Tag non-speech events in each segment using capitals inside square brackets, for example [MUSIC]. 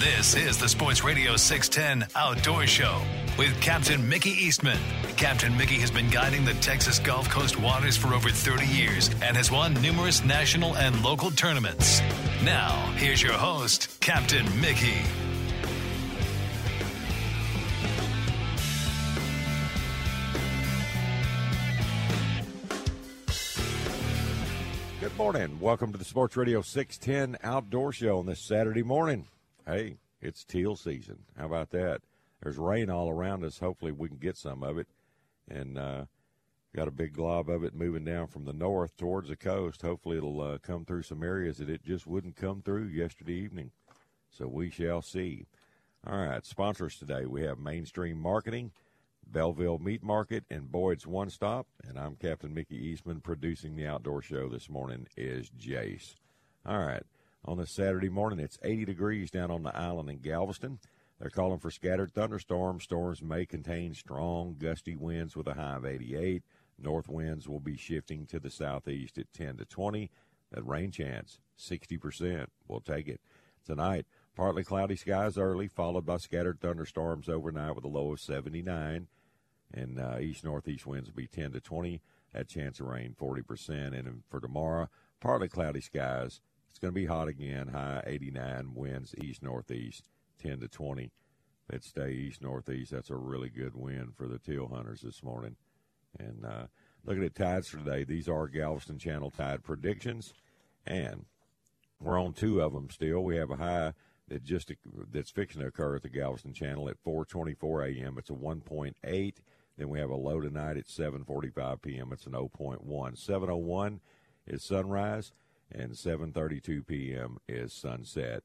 This is the Sports Radio 610 Outdoor Show with Captain Mickey Eastman. Captain Mickey has been guiding the Texas Gulf Coast waters for over 30 years and has won numerous national and local tournaments. Now, here's your host, Captain Mickey. Good morning. Welcome to the Sports Radio 610 Outdoor Show on this Saturday morning. Hey, it's teal season. How about that? There's rain all around us. Hopefully, we can get some of it. And uh, got a big glob of it moving down from the north towards the coast. Hopefully, it'll uh, come through some areas that it just wouldn't come through yesterday evening. So we shall see. All right, sponsors today we have Mainstream Marketing. Belleville Meat Market and Boyd's One Stop. And I'm Captain Mickey Eastman. Producing the outdoor show this morning is Jace. All right. On this Saturday morning, it's 80 degrees down on the island in Galveston. They're calling for scattered thunderstorms. Storms may contain strong, gusty winds with a high of 88. North winds will be shifting to the southeast at 10 to 20. That rain chance, 60%. We'll take it. Tonight, partly cloudy skies early, followed by scattered thunderstorms overnight with a low of 79 and uh, east northeast winds will be 10 to 20. That chance of rain 40%. And for tomorrow, partly cloudy skies. It's going to be hot again. High 89 winds east northeast 10 to 20. Let's stay east northeast. That's a really good wind for the teal hunters this morning. And uh, looking at tides for today, these are Galveston Channel tide predictions, and we're on two of them still. We have a high that just that's fixing to occur at the Galveston Channel at 4:24 a.m. It's a 1.8. Then we have a low tonight at 7:45 p.m. It's an 0.1. 7:01 is sunrise, and 7:32 p.m. is sunset.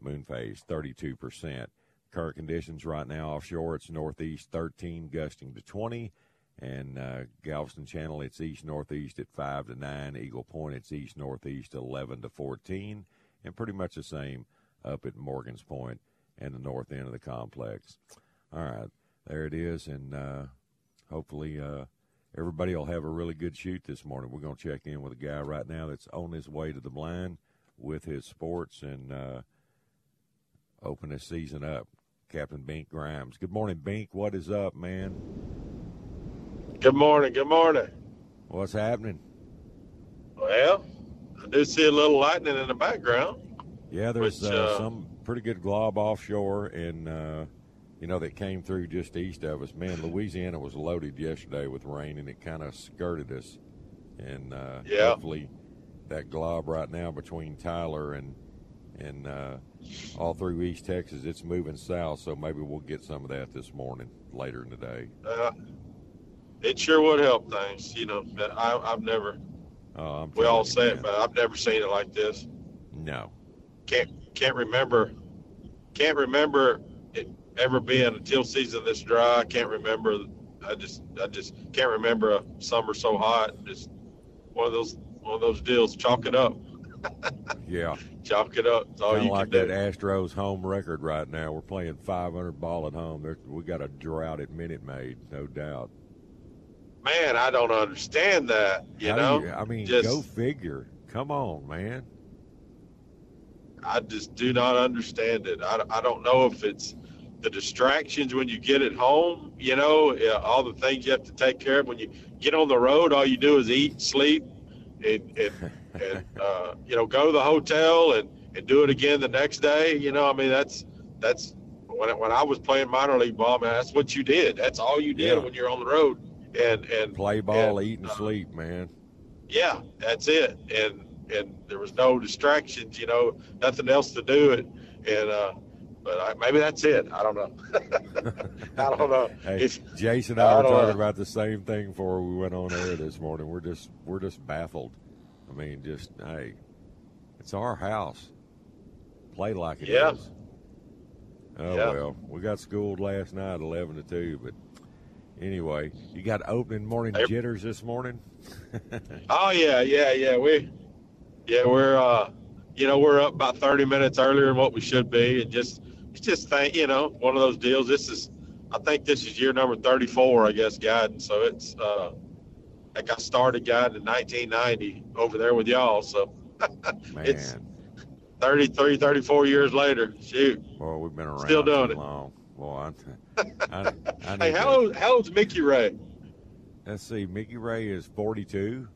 Moon phase 32 percent. Current conditions right now offshore, it's northeast 13, gusting to 20, and uh, Galveston Channel, it's east northeast at 5 to 9. Eagle Point, it's east northeast 11 to 14, and pretty much the same up at Morgan's Point and the north end of the complex. All right, there it is, and uh, hopefully uh, everybody will have a really good shoot this morning. We're going to check in with a guy right now that's on his way to the blind with his sports and uh, open his season up. Captain Bink Grimes. Good morning, Bink. What is up, man? Good morning. Good morning. What's happening? Well, I do see a little lightning in the background. Yeah, there's Which, uh, uh, some pretty good glob offshore, and uh, you know that came through just east of us. Man, Louisiana was loaded yesterday with rain, and it kind of skirted us. And uh, Yeah. hopefully, that glob right now between Tyler and and uh, all through East Texas, it's moving south. So maybe we'll get some of that this morning, later in the day. Uh, it sure would help things, you know. But I, I've never. I'm We all say it, but I've never seen it like this. no. Can't can't remember. Can't remember it ever been a teal season this dry. I can't remember. I just I just can't remember a summer so hot. Just one of those one of those deals. Chalk it up. [LAUGHS] Yeah. Chalk it up. It's all Kind you like can that do. Astros home record right now. We're playing 500 ball at home. We got a drought at Minute Maid, no doubt. Man, I don't understand that. You How know. do I mean, just- go figure. Come on, man. I just do not understand it. I, I don't know if it's the distractions when you get at home, you know, all the things you have to take care of. When you get on the road, all you do is eat, sleep, and, and, [LAUGHS] and uh, you know, go to the hotel and and do it again the next day. You know, I mean that's that's when when I was playing minor league ball, man. That's what you did. That's all you did Yeah. when you're on the road. And and Play ball, and, eat, and uh, sleep, man. yeah, that's it. And and there was no distractions, you know, nothing else to do it. And uh, but I, maybe that's it. I don't know. [LAUGHS] I don't know. Hey, If Jason and I I were talking know. about the same thing before we went on air this morning. We're just we're just baffled. I mean, just hey, it's our house. Play like it is. Yeah. Oh Yeah. well, we got schooled last night, eleven to two. But anyway, you got opening morning Hey. jitters this morning. [LAUGHS] Oh yeah, yeah, yeah. We, yeah, we're, uh, you know, we're up about thirty minutes earlier than what we should be, and just, [LAUGHS] just think, you know, one of those deals. This is, I think this is year number thirty-four, I guess, guiding. So it's, uh, like I started guiding in 1990 over there with y'all. So [LAUGHS] Man, It's- 33, 34 years later, shoot. boy, we've been around Still doing it. long. Boy, I, I, I [LAUGHS] Hey, how old, how old's Mickey Ray? Let's see. Mickey Ray is forty-two.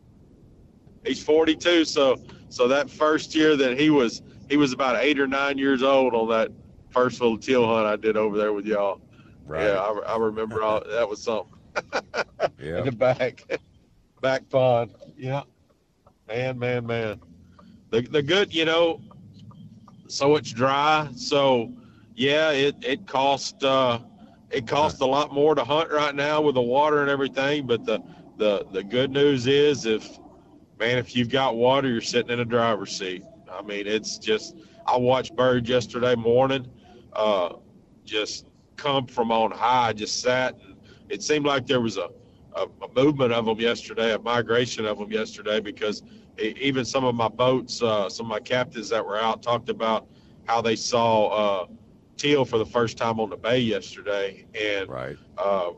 He's 42. So, so that first year that he was, he was about eight or nine years old on that first little teal hunt I did over there with y'all. Right. Yeah, I, I remember all [LAUGHS] that was something. Yeah. [LAUGHS] In the back, back pond. Yeah, man, man, man. The the good, you know. So it's dry. So yeah, it it cost uh, it costs a lot more to hunt right now with the water and everything. But the the the good news is if man, if you've got water, you're sitting in a driver's seat. I mean, it's just. I watched birds yesterday morning, uh, just come from on high. Just sat, and it seemed like there was a, a, a movement of them yesterday, a migration of them yesterday, because e- even some of my boats, uh, some of my captains that were out talked about how they saw uh, teal for the first time on the bay yesterday, and Right. uh,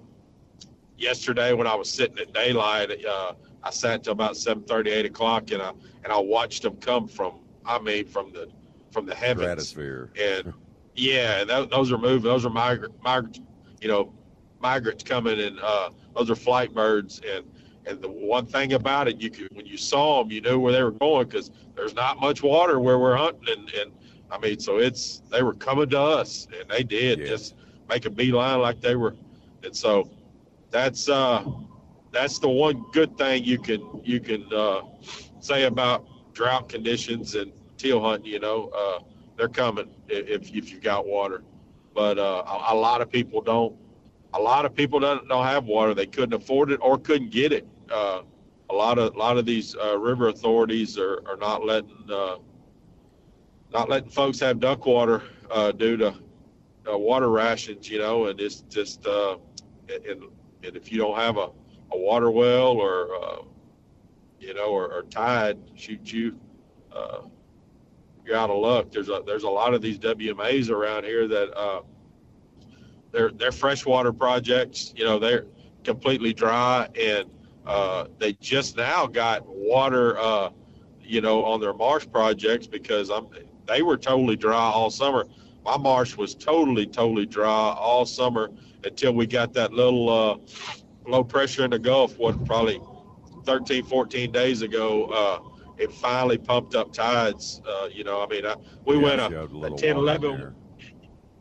yesterday when I was sitting at daylight, uh, I sat till about 7:30, 8 o'clock, and I and I watched them come from. I mean, from the from the heavens, Stratosphere. and yeah, and those are moving. Those are migrant, migrant, you know, migrants coming, and uh, those are flight birds. And and the one thing about it, you could when you saw them, you knew where they were going because there's not much water where we're hunting, and, and I mean, so it's they were coming to us, and they did Yeah. just make a beeline like they were, and so that's uh that's the one good thing you can you can uh, say about drought conditions and teal hunting. You know, uh, they're coming if if you've got water, but uh, a, a lot of people don't. A lot of people don't don't have water. They couldn't afford it or couldn't get it. Uh, a lot of a lot of these uh, river authorities are, are not letting uh, not letting folks have duck water uh, due to uh, water rations. You know, and it's just and, and if you don't have a, a water well or you know or, or tide, shoot you. You're out of luck. There's a there's a lot of these WMAs around here that uh, they're they're freshwater projects. You know they're completely dry and uh, they just now got water. Uh, you know on their marsh projects because I'm they were totally dry all summer. My marsh was totally totally dry all summer until we got that little uh, low pressure in the Gulf. What probably 13 14 days ago. Uh, it finally pumped up tides. Uh, you know, I mean, I, we Yeah, went a, a a 10, 11,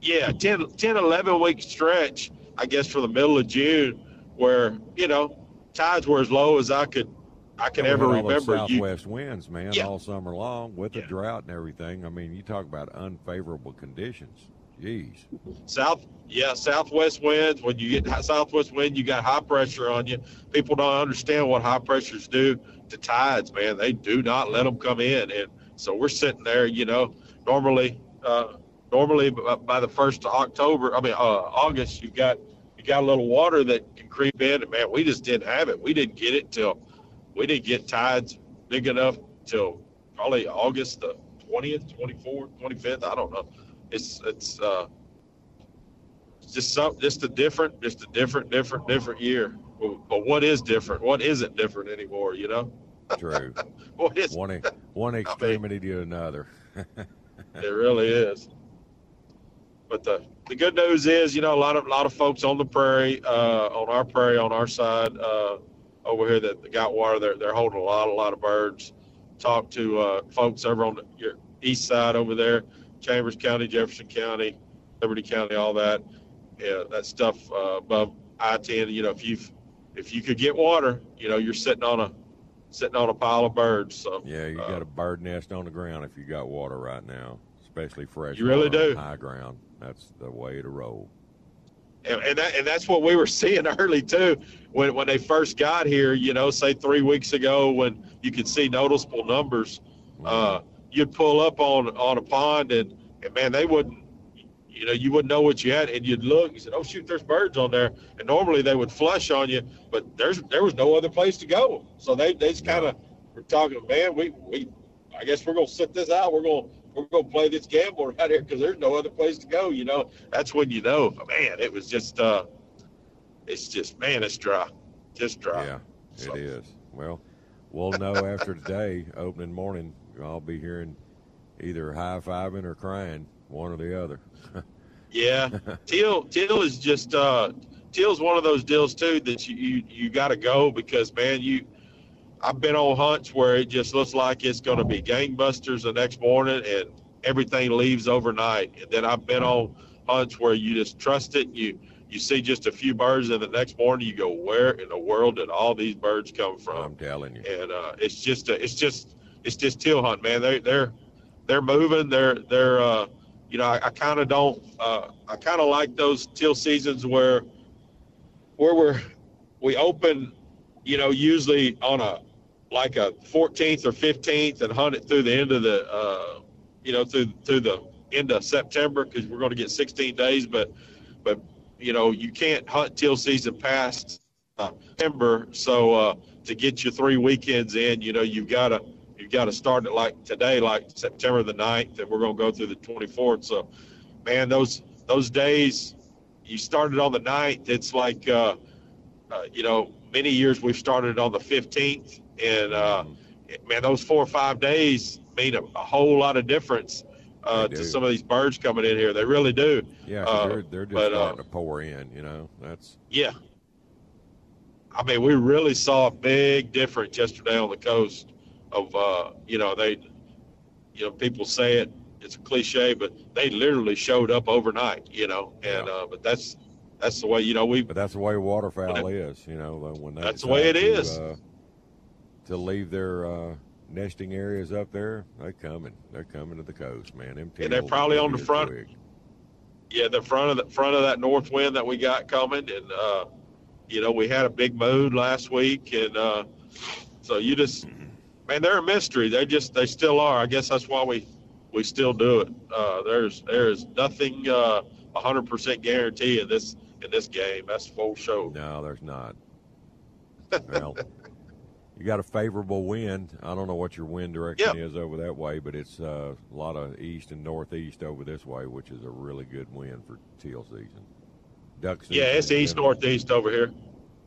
yeah, 10, 10, 11 week stretch, I guess, for the middle of June, where you know tides were as low as I could, I can ever had all those remember. You, southwest winds, man, Yeah. all summer long with the Yeah. drought and everything. I mean, you talk about unfavorable conditions. Jeez. South, yeah, southwest winds. When you get southwest wind, you got high pressure on you. People don't understand what high pressures do to tides, man. They do not let them come in, and so we're sitting there. You know, normally, uh, normally by the first of October, I mean uh, August, you got you got a little water that can creep in, and man, we just didn't have it. We didn't get it till we didn't get tides big enough till probably August the twentieth, twenty fourth, twenty fifth. I don't know. It's it's uh, just some just a different, just a different, different, different year. But but what is different? What isn't different anymore? You know, True. [LAUGHS] what is one one extremity to another. [LAUGHS] it really is. But the the good news is, you know, a lot of a lot of folks on the prairie, uh, on our prairie, on our side, uh, over here that got water, they're they're holding a lot, a lot of birds. Talk to uh, folks over on the, your east side over there, Chambers County, Jefferson County, Liberty County, all that. Yeah, that stuff uh, above I-10. You know, if you if you could get water, you know, you're sitting on a sitting on a pile of birds. So Yeah, you uh, got a bird nest on the ground if you got water right now, especially fresh. You really do. High ground. That's the way to roll. and, and, that, and that's what we were [LAUGHS] seeing early too when when they first got here you know say three weeks ago when you could see noticeable numbers uh, you'd pull up on on a pond and, and man they wouldn't you know you wouldn't know what you had and you'd look you said oh shoot there's birds on there. And normally they would flush on you but there's there was no other place to go. So they, they just kind of were talking man we, we i guess we're gonna sit this out. We're gonna we're gonna play this gamble right here because there's no other place to go you know? That's when you know man it was just uh it's just man it's dry just dry. Yeah, So- it is. Well, we'll know after today, opening morning, I'll be hearing either high fiving or crying, one or the other. Yeah, [LAUGHS] teal teal is just uh, teal's one of those deals too that you you, you got to go because man, you I've been on hunts where it just looks like it's going to be gangbusters the next morning and everything leaves overnight. And then I've been on hunts where you just trust it. You you see just a few birds, and the next morning you go, where in the world did all these birds come from? I'm telling you. and uh, it's just a, it's just it's just teal hunt, man. They they're they're moving. They're they're uh, you know I, I kind of don't uh, I kind of like those teal seasons where where we're we open, you know, usually on a like a 14th or 15th and hunt it through the end of the uh, you know through through the end of September because we're going to get 16 days, but but you know you can't hunt teal season past September. So uh, to get your three weekends in, you know, you've got to you've got to start it like today, like September the 9th, and we're going to go through the 24th. So, man, those those days you started on the 9th. It's like uh, uh, you know, many years we've started on the 15th, and uh, man, those four or five days mean a, a whole lot of difference. Uh, to some of these birds coming in here, they really do. Yeah, Uh, they're, they're just but, uh, starting to pour in, you know. That's Yeah. I mean, we really saw a big difference yesterday on the coast of, uh, you know, they, you know, people say it, it's a cliche, but they literally showed up overnight, you know, and, Yeah. uh, but that's, that's the way, you know, we, But that's the way waterfowl is, you know. When they That's the way it to, is. Uh, to leave their uh, nesting areas up there, they're coming. They're coming to the coast, man. Them And they're probably on the front- quick. yeah, the front of the front of that north wind that we got coming. And, uh, you know, we had a big moon last week. And, uh, so you just, man, they're a mystery. They just, they still are. I guess that's why we, we still do it. Uh, there's, there is nothing, uh, a hundred percent guarantee in this, in this game. That's full show. No, there's not. [LAUGHS] well, you got a favorable wind. I don't know what your wind direction is over that way, but it's uh, a lot of east and northeast over this way, which is a really good wind for teal season. Duck season. Yeah, it's east northeast over here.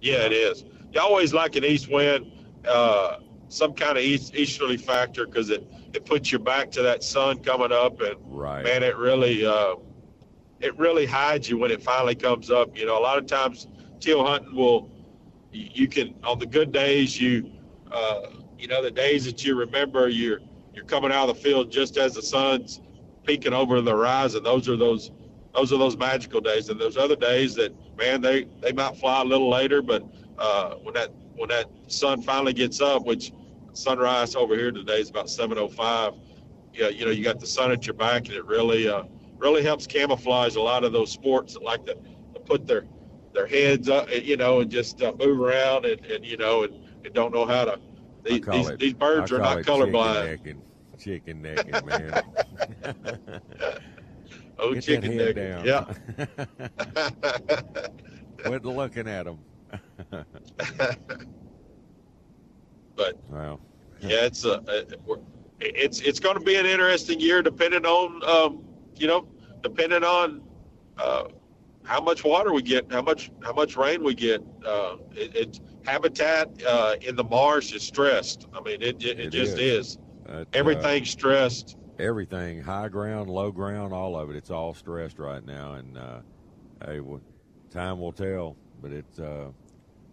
Yeah, it is. You always like an east wind, uh, some kind of east easterly factor because it it puts you back to that sun coming up, and Right. man, it really uh, it really hides you when it finally comes up. You know, a lot of times teal hunting will you, you can on the good days you uh, you know the days that you remember you're you're coming out of the field just as the sun's peeking over the horizon. Those are those those are those magical days. And there's other days that man they they might fly a little later, but uh, when that when that sun finally gets up, which sunrise over here today is about 7:05. Yeah, you know you got the sun at your back, and it really uh, really helps camouflage a lot of those sports that like to, to put their their heads up, you know, and just uh, move around and, and you know and, and don't know how to. These, these, it- these birds are not colorblind. Chicken necking, chicken necking [LAUGHS] man. Oh, Get chicken that head neck. down. Yeah. [LAUGHS] Quit looking at them. [LAUGHS] but Wow. yeah, it's a, it's it's going to be an interesting year, depending on um, you know, depending on uh, how much water we get, how much how much rain we get. Uh, it, it habitat uh, in the marsh is stressed. I mean, it it, it, It just is. is. That, uh, Everything's stressed. everything, high ground, low ground, all of it. It's all stressed right now, and uh, hey, well, time will tell. But it's uh,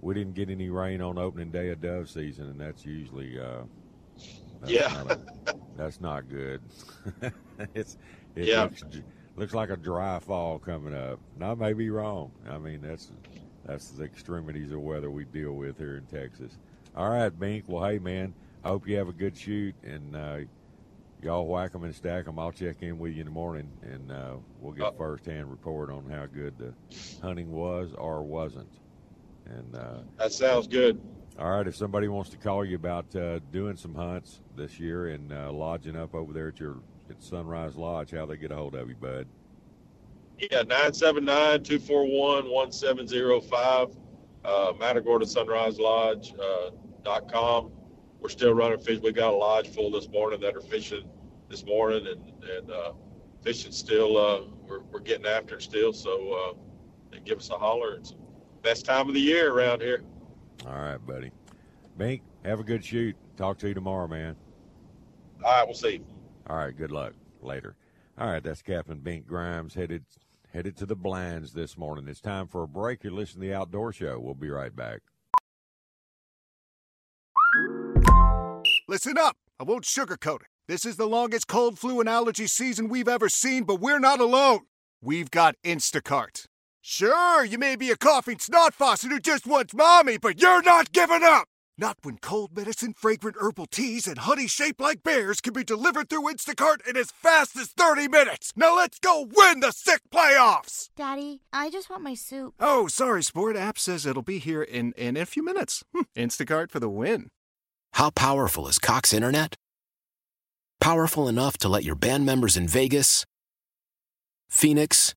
we didn't get any rain on opening day of dove season, and that's usually uh, That's Yeah. not a- that's not good. [LAUGHS] it's it Yeah. looks, looks like a dry fall coming up. Now, I may be wrong. I mean, that's that's the extremities of weather we deal with here in Texas. All right, Bink. Well, hey, man. I hope you have a good shoot, and uh, y'all whack 'em and stack 'em. I'll check in with you in the morning, and uh, we'll get Uh, first-hand report on how good the hunting was or wasn't. And uh, That sounds good. all right, if somebody wants to call you about uh, doing some hunts this year and uh, lodging up over there at your at Sunrise Lodge, how they get a hold of you, bud? Yeah, 979 241 1705. Uh, Matagorda Sunrise Lodge uh, dot com. We're still running fish. We got a lodge full this morning that are fishing this morning, and and uh, fishing still. Uh, we're, we're getting after it still. So uh, give us a holler. It's the best time of the year around here. All right, buddy. Bink, have a good shoot. Talk to you tomorrow, man. All right, we'll see. All right, good luck later. All right, that's Captain Bink Grimes headed headed to the blinds this morning. It's time for a break. You're listening to the Outdoor Show. We'll be right back. Listen up. I won't sugarcoat it. This is the longest cold, flu, and allergy season we've ever seen, but we're not alone. We've got Instacart. Sure, you may be a coughing snot faucet who just wants mommy, but you're not giving up! Not when cold medicine, fragrant herbal teas, and honey shaped like bears can be delivered through Instacart in as fast as 30 minutes! Now let's go win the sick playoffs! Daddy, I just want my soup. Oh, sorry, Sport. App says it'll be here in, in a few minutes. Hmm, Instacart for the win. How powerful is Cox Internet? Powerful enough to let your band members in Vegas, Phoenix,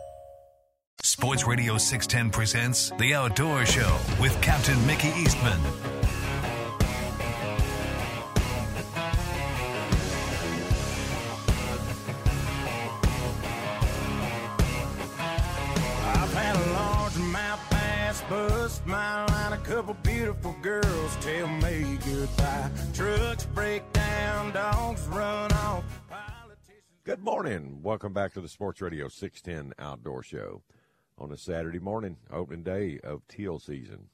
Sports Radio 610 presents The Outdoor Show with Captain Mickey Eastman. I've had a largemouth bass bust my line. A couple beautiful girls tell me goodbye. Trucks break down, dogs run off. Politicians Good morning. Welcome back to the Sports Radio 610 Outdoor Show on a Saturday morning, opening day of teal season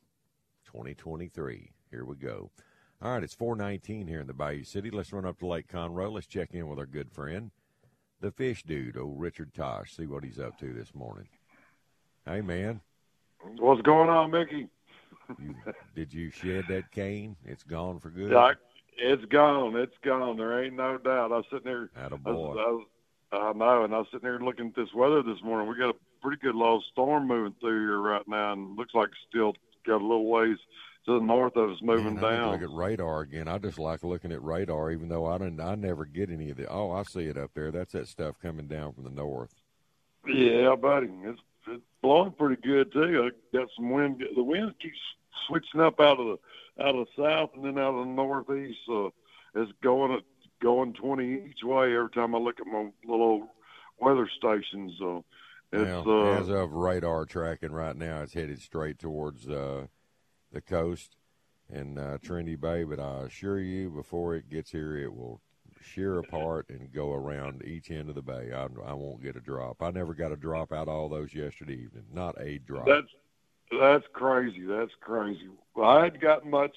2023. Here we go. All right, it's 419 here in the Bayou City. Let's run up to Lake Conroe. Let's check in with our good friend, the fish dude, old Richard Tatsch, see what he's up to this morning. Hey, man, What's going on, Mickey? you, did you shed that cane? It's gone for good? It's gone. It's gone. There ain't no doubt. I was sitting there. I, Attaboy. was, I, was, I know, and I was sitting there looking at this weather this morning. We got a pretty good low storm moving through here right now, and looks like it's still got a little ways to the north of us moving Man, I down. Look at radar again. I just like looking at radar, even though I don't. I never get any of the. Oh, I see it up there. That's that stuff coming down from the north. Yeah, buddy, it's it's blowing pretty good too. I got some wind. The wind keeps switching up out of the out of the south and then out of the northeast. So it's going going twenty each way every time I look at my little weather station. So Well, uh, as of radar tracking right now, it's headed straight towards uh, the coast and uh, Trinity Bay. But I assure you, before it gets here, it will shear apart and go around each end of the bay. I, I won't get a drop. I never got a drop out of all those yesterday evening. Not a drop. that's that's crazy. That's crazy. Well, I hadn't gotten much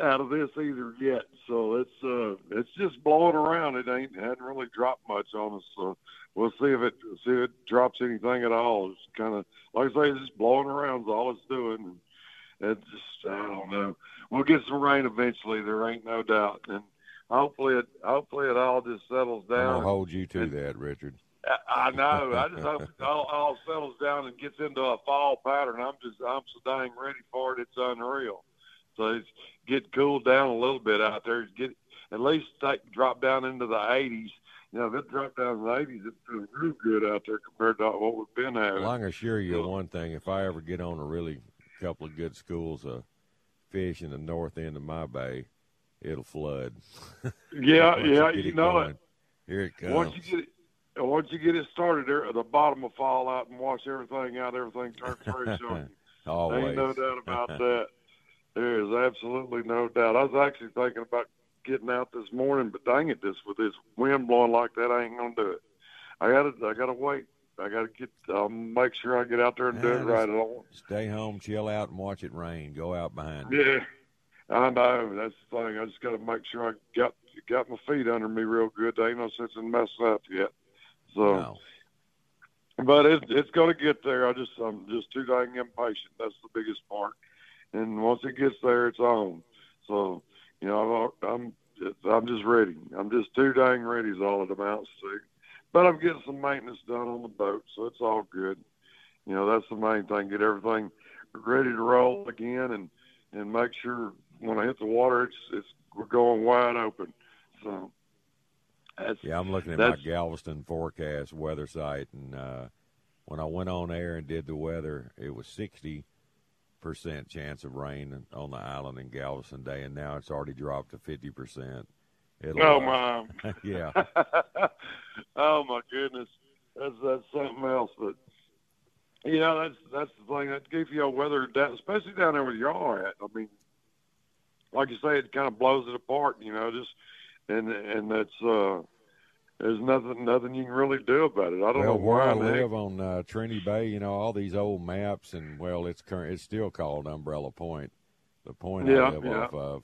out of this either yet. So it's uh it's just blowing around. It ain't hadn't really dropped much on us. So we'll see if it see if it drops anything at all. It's kind of like I say, it's just blowing around is all it's doing. And it's just I don't know. We'll get some rain eventually. There ain't no doubt. And hopefully it hopefully it all just settles down. gonna hold you to that, Richard. I know. I just hope [LAUGHS] it all, all settles down and gets into a fall pattern. I'm just I'm so dang ready for it. It's unreal. So it's get cooled down a little bit out there. Get at least take, drop down into the 80s. You know, if it dropped down to the 80s, it feels real good out there compared to what we've been having. Well, I can assure you one thing: if I ever get on a really couple of good schools of fish in the north end of my bay, it'll flood. [LAUGHS] Yeah, yeah, you, you know going, it. Here it comes. Once you get it, once you get it started, there the bottom will fall out and wash everything out. Everything turns fresh on you. [LAUGHS] Always. Ain't no doubt about that. [LAUGHS] There is absolutely no doubt. I was actually thinking about getting out this morning, but dang it, this with this wind blowing like that, I ain't gonna do it. I gotta, I gotta wait. I gotta get, um, make sure I get out there and do it right. Don't, Stay home, chill out, and watch it rain. Go out behind. yeah, I know. That's the thing. I just got to make sure I got got my feet under me real good. There ain't no sense in messing up yet. So, No. but it's it's going to get there. I just I'm just too dang impatient. That's the biggest part. And once it gets there, it's on. So, you know, I'm I'm I'm just ready. I'm just too dang ready. Is all it amounts to. But I'm getting some maintenance done on the boat, so it's all good. You know, that's the main thing. Get everything ready to roll again, and and make sure when I hit the water, it's it's we're going wide open. So that's Yeah, I'm looking at my Galveston forecast weather site, and uh, when I went on air and did the weather, it was 60 percent chance of rain on the island in Galveston Day, and now it's already dropped to 50 percent. oh my. [LAUGHS] yeah, [LAUGHS] oh my goodness, that's that's something else. But you know, that's that's the thing. That gives you weather, down, especially down there where y'all at. I mean, like you say, it kind of blows it apart. You know, just and and that's uh, there's nothing nothing you can really do about it. I don't well, know where. I heck- live on uh, Trinity Bay, you know, all these old maps, and well, it's current. It's still called Umbrella Point, the point Yeah, I live yeah. off of.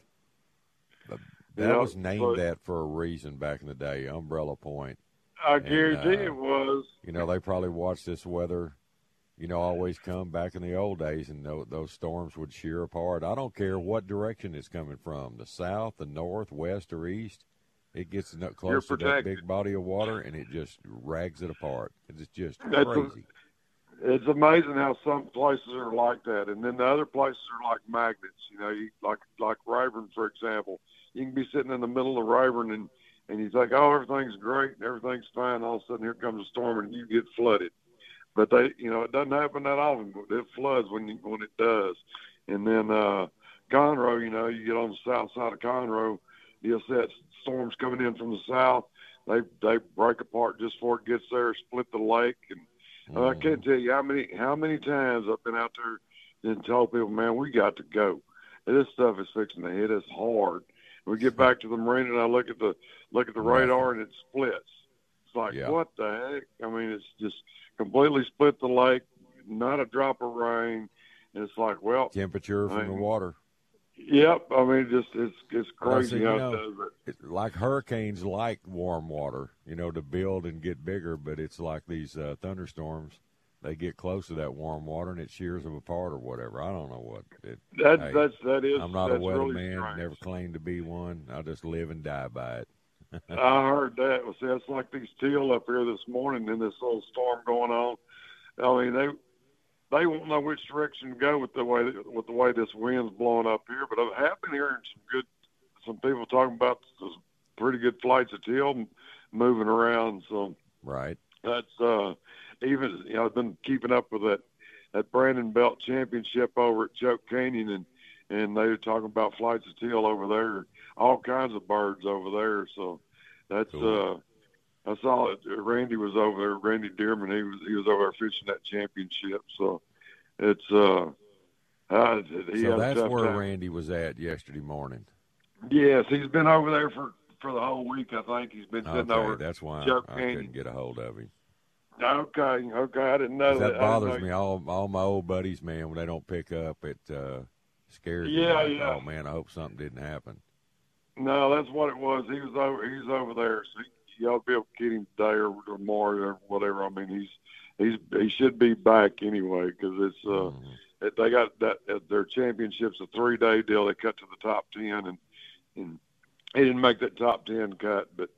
But that Yeah, was named but- that for a reason back in the day, Umbrella Point. I And, guarantee uh, it was. You know, they probably watched this weather, you know, always come back in the old days, and tho- those storms would shear apart. I don't care what direction it's coming from the south, the north, west, or east. It gets no- close to that big body of water, and it just rags it apart. It's just That's a- crazy. it's amazing how some places are like that, and then the other places are like magnets. You know, you, like like Rayburn, for example. You can be sitting in the middle of Rayburn and and you think, oh, everything's great, and everything's fine. All of a sudden, here comes a storm, and you get flooded. But they, you know, it doesn't happen that often. But it floods when you, when it does. And then uh, Conroe, you know, you get on the south side of Conroe, you'll see that storms coming in from the south. They they break apart just before it gets there, split the lake, and uh, I can't tell you how many how many times I've been out there and told people, man, we got to go. This stuff is fixing to hit us hard. We get back to the marina and I look at the look at the radar and it splits. It's like Yeah. what the heck? I mean, it's just completely split the lake, not a drop of rain, and it's like, well, Temperature from the water. Yep. I mean, just it's it's crazy you how know, it does it. It's like hurricanes like warm water, you know, to build and get bigger, but it's like these uh, thunderstorms. They get close to that warm water and it shears them apart or whatever. I don't know what. It, That hey, that's that is. I'm not a weather really strange. Never claimed to be one. I just live and die by it. [LAUGHS] I heard that. Well, see, it's like these teal up here this morning in this little storm going on. I mean, they they won't know which direction to go with the way with the way this wind's blowing up here. But I have been hearing some good, some people talking about some pretty good flights of teal moving around. So Right. that's uh, even you know I've been keeping up with that that Brandon Belt Championship over at Choke Canyon and and they were talking about flights of teal over there, all kinds of birds over there. So that's Cool. uh, I saw it. Randy was over there. Randy Dearman. He was he was over there fishing that championship. So it's uh, uh he so that's where time. Randy was at yesterday morning. Yes, he's been over there for for the whole week. I think he's been sitting Okay, over. that's why Choke I Canyon. couldn't get a hold of him. Okay, okay. I didn't know that. that bothers me. All all my old buddies, man, when they don't pick up, it uh, scares me. Yeah, like, yeah. Oh man, I hope something didn't happen. No, that's what it was. He was over. He's over there. So he, y'all be able to get him today or tomorrow or whatever. I mean, he's he's he should be back anyway because it's uh Mhm. they got that uh, their championships a three day deal. They cut to the top ten and and he didn't make that top ten cut, but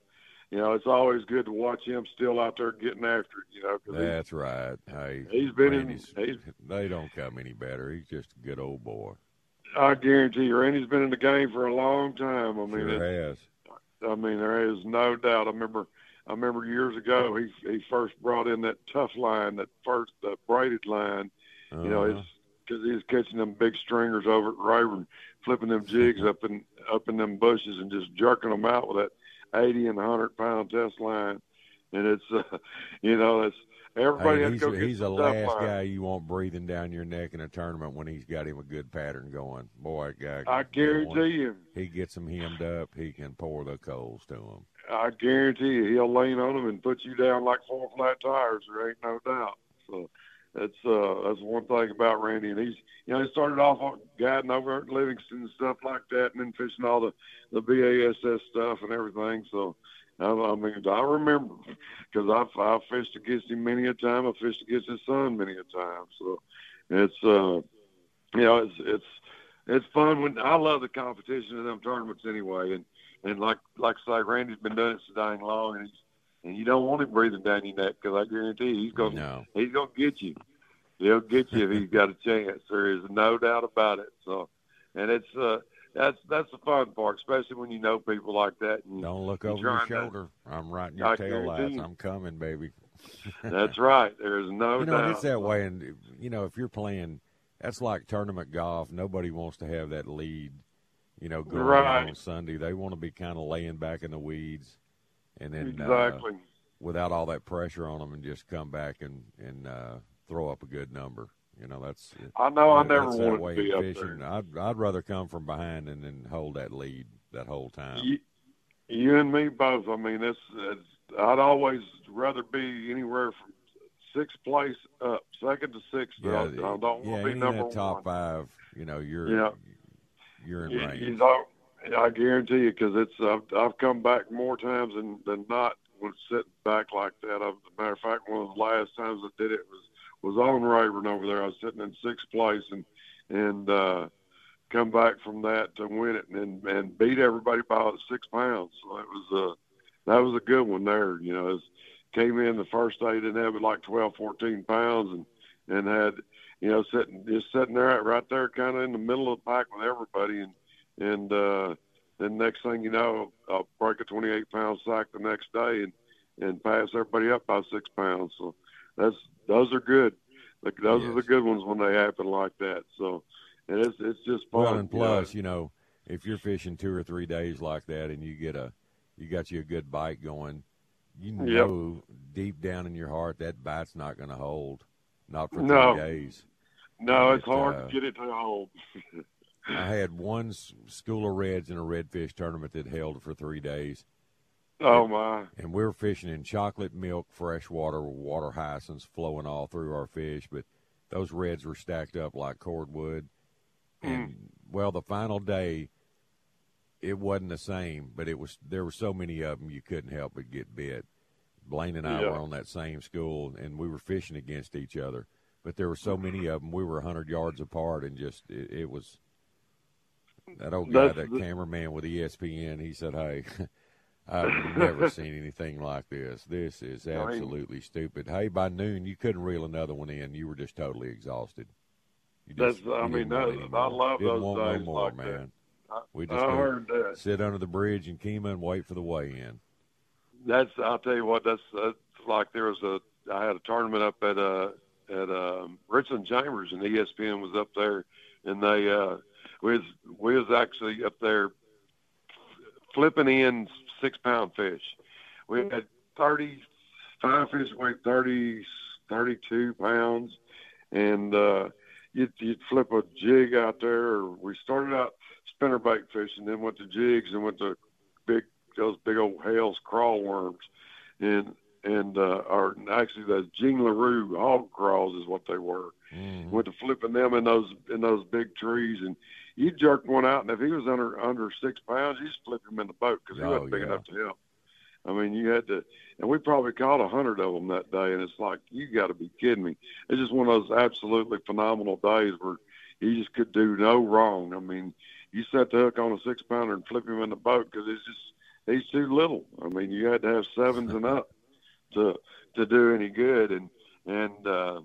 you know, it's always good to watch him still out there getting after it. You know, 'cause he- That's right. Hey, He's been in- he's- they don't come any better. He's just a good old boy. I guarantee you, Randy's been in the game for a long time. I mean, Sure it, has. I mean, there is no doubt. I remember, I remember years ago, he he first brought in that tough line, that first the braided line. You know, Uh-huh. it's because he was catching them big stringers over at Rayburn, flipping them jigs up in up in them bushes and just jerking them out with that eighty and hundred pound test line. And it's, uh, [LAUGHS] you know, it's everybody Hey, has he's to go a, get he's the last line. guy you want breathing down your neck in a tournament when he's got him a good pattern going. Boy, guy. I guarantee you. He gets him hemmed up. He can pour the coals to him. I guarantee you, he'll lean on them and put you down like four flat tires. There ain't no doubt. So that's uh that's one thing about Randy, and he's you know he started off guiding over at Livingston and stuff like that, and then fishing all the the BASS stuff and everything. So I, I mean, I remember because I've I fished against him many a time. I fished against his son many a time. So it's uh you know it's it's it's fun when I love the competition of them tournaments anyway, and and like like I say, Randy's been doing it so dang long, and he's and you don't want him breathing down your neck because I guarantee you he's gonna No. he's gonna get you. He'll get you if he's got a chance. There is no doubt about it. So, and it's uh that's that's the fun part, especially when you know people like that. And Don't look over your trying to- shoulder. I'm right in your tail lights. I'm coming, baby. [LAUGHS] That's right. There's no you know, doubt. it's that way. And, you know, if you're playing, that's like tournament golf. Nobody wants to have that lead, you know, going Right. on Sunday. They want to be kind of laying back in the weeds and then Exactly. uh, without all that pressure on them and just come back and, and uh, throw up a good number. You know, that's uh, I know I never wanted to be in up fishing. there. I'd, I'd rather come from behind and then hold that lead that whole time. You, you and me both. I mean, it's, it's I'd always rather be anywhere from sixth place up, second to sixth. I, I don't want yeah, to be number top one. five, you know, you're Yeah. you're in You, range. you know, I guarantee you, because it's I've, I've come back more times than than not when sitting back like that. I've, as a matter of fact, one of the last times I did it was was on Rayburn over there. I was sitting in sixth place and and uh, come back from that to win it and and beat everybody by six pounds. So it was uh that was a good one there. You know, was, came in the first day didn't have it like 12, 14 pounds and and had you know sitting just sitting there right there kind of in the middle of the pack with everybody and and uh then next thing you know I'll break a 28 pound sack the next day and and pass everybody up by six pounds. So that's those are good. Like those are the good ones when they happen like that. So and it's it's just fun. Well, and plus, you know, if you're fishing two or three days like that, and you get a, you got you a good bite going, you Yep. know deep down in your heart that bite's not going to hold, not for No. three days. no, and it's hard uh, to get it to hold. I had one school of reds in a redfish tournament that held for three days, oh my. and we were fishing in chocolate milk freshwater water water hyacinths flowing all through our fish, but those reds were stacked up like cordwood. Hmm. And well, the final day, it wasn't the same, but it was. There were so many of them you couldn't help but get bit. Blaine and I Yeah. were on that same school, and we were fishing against each other. But there were so many of them, we were hundred yards apart, and just it, it was. That old guy, That's that the- cameraman with ESPN, he said, "Hey, [LAUGHS] I've [LAUGHS] never seen anything like this. This is absolutely stupid. Hey, by noon you couldn't reel another one in. You were just totally exhausted. You That's just- I mean that, I love Didn't those want days no more, like man. that. We just I heard that. sit under the bridge in Kemah and wait for the weigh-in. That's I'll tell you what. That's, that's like there was a I had a tournament up at uh at um, Richland Chambers and ESPN was up there and they uh we was we was actually up there flipping in six pound fish. We had thirty five fish weighed 30, 32 pounds and uh you'd, you'd flip a jig out there or we started out spinnerbait fishing then went to jigs and went to big those big old Hales crawl worms, and and uh, or actually the Gene Larew hog crawls is what they were. Mhm. Went to flipping them in those in those big trees, and you jerk one out, and if he was under under six pounds, you just flip him in the boat because he Oh, wasn't big yeah. enough to help. I mean, you had to, and we probably caught a hundred of them that day, and it's like you got to be kidding me. It's just one of those absolutely phenomenal days where you just could do no wrong. I mean, you set the hook on a six pounder and flip him in the boat because it's just he's too little. I mean, you had to have sevens and up [LAUGHS] to to do any good, and and uh,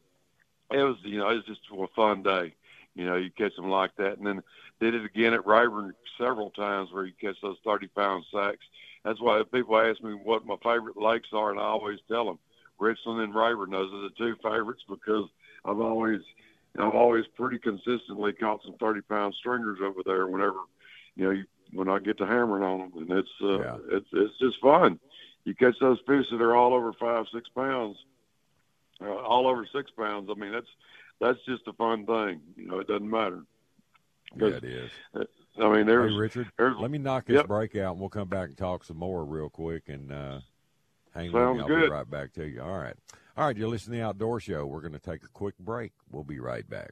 it was you know it was just a fun day. You know, you catch them like that, and then did it again at Rayburn several times where you catch those thirty pound sacks. That's why people ask me what my favorite lakes are, and I always tell them Richland and Rayburn. Those are the two favorites because I've always I've always pretty consistently caught some thirty pound stringers over there. Whenever you know you, when I get to hammering on them, and it's uh, Yeah. it's it's just fun. You catch those fish that are all over five six pounds, uh, all over six pounds. I mean that's that's just a fun thing. You know, it doesn't matter. Yeah, it is. I mean, there's hey, Richard, there's let me knock this Yep. break out, and we'll come back and talk some more real quick. And uh, hang with Sounds me. I'll good. be right back to you. All right. All right, you're listening to the Outdoor Show. We're going to take a quick break. We'll be right back.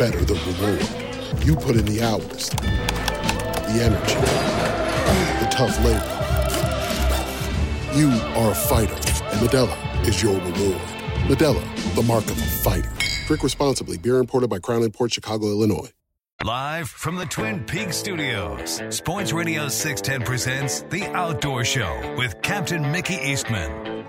better the reward. You put in the hours, the energy, the tough labor. You are a fighter, and Modelo is your reward. Modelo, the mark of a fighter. Drink responsibly. Beer imported by Crown Port Chicago, Illinois. Live from the Twin Peaks studios, Sports Radio 610 presents The Outdoor Show with Captain Mickey Eastman.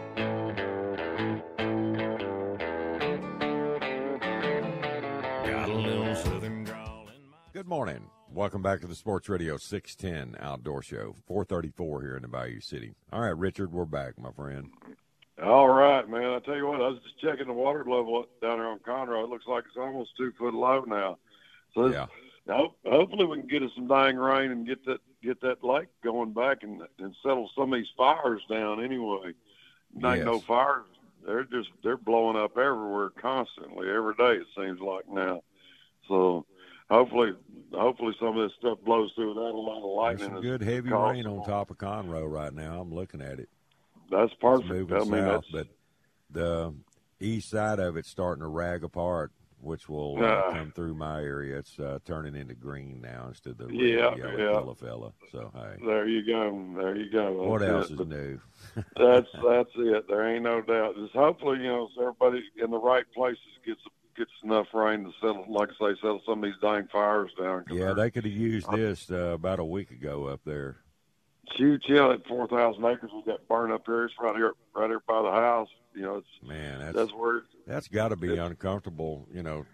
Welcome back to the Sports Radio 610 Outdoor Show, 434 here in the Bayou City. All right, Richard, we're back, my friend. All right, man. I tell you what, I was just checking the water level down there on Conroe. It looks like it's almost two foot low now. So Yeah. ho- hopefully we can get us some dying rain and get that get that lake going back and and settle some of these fires down. Anyway, there ain't no Yes. fires. They're just they're blowing up everywhere constantly every day. It seems like now. So hopefully hopefully some of this stuff blows through without a lot of lightning. There's some good heavy rain on top of Conroe right now. I'm looking at it. That's It's perfect. moving I mean, south, but the east side of it's starting to rag apart, which will uh, Yeah. come through my area. It's uh, turning into green now instead of the red, Yeah, yellow yeah. fella fella. So hey, there you go. There you go. what else it. is But new? that's [LAUGHS] that's it. There ain't no doubt. Just hopefully, you know, everybody in the right places gets gets enough rain to settle, like I say, settle some of these dang fires down. Yeah, they're could have used this uh, about a week ago up there. huge. Yeah, that four thousand acres we got burned up here. It's right here, right here by the house. You know, it's Man, that's that's where. That's got to be uncomfortable. You know,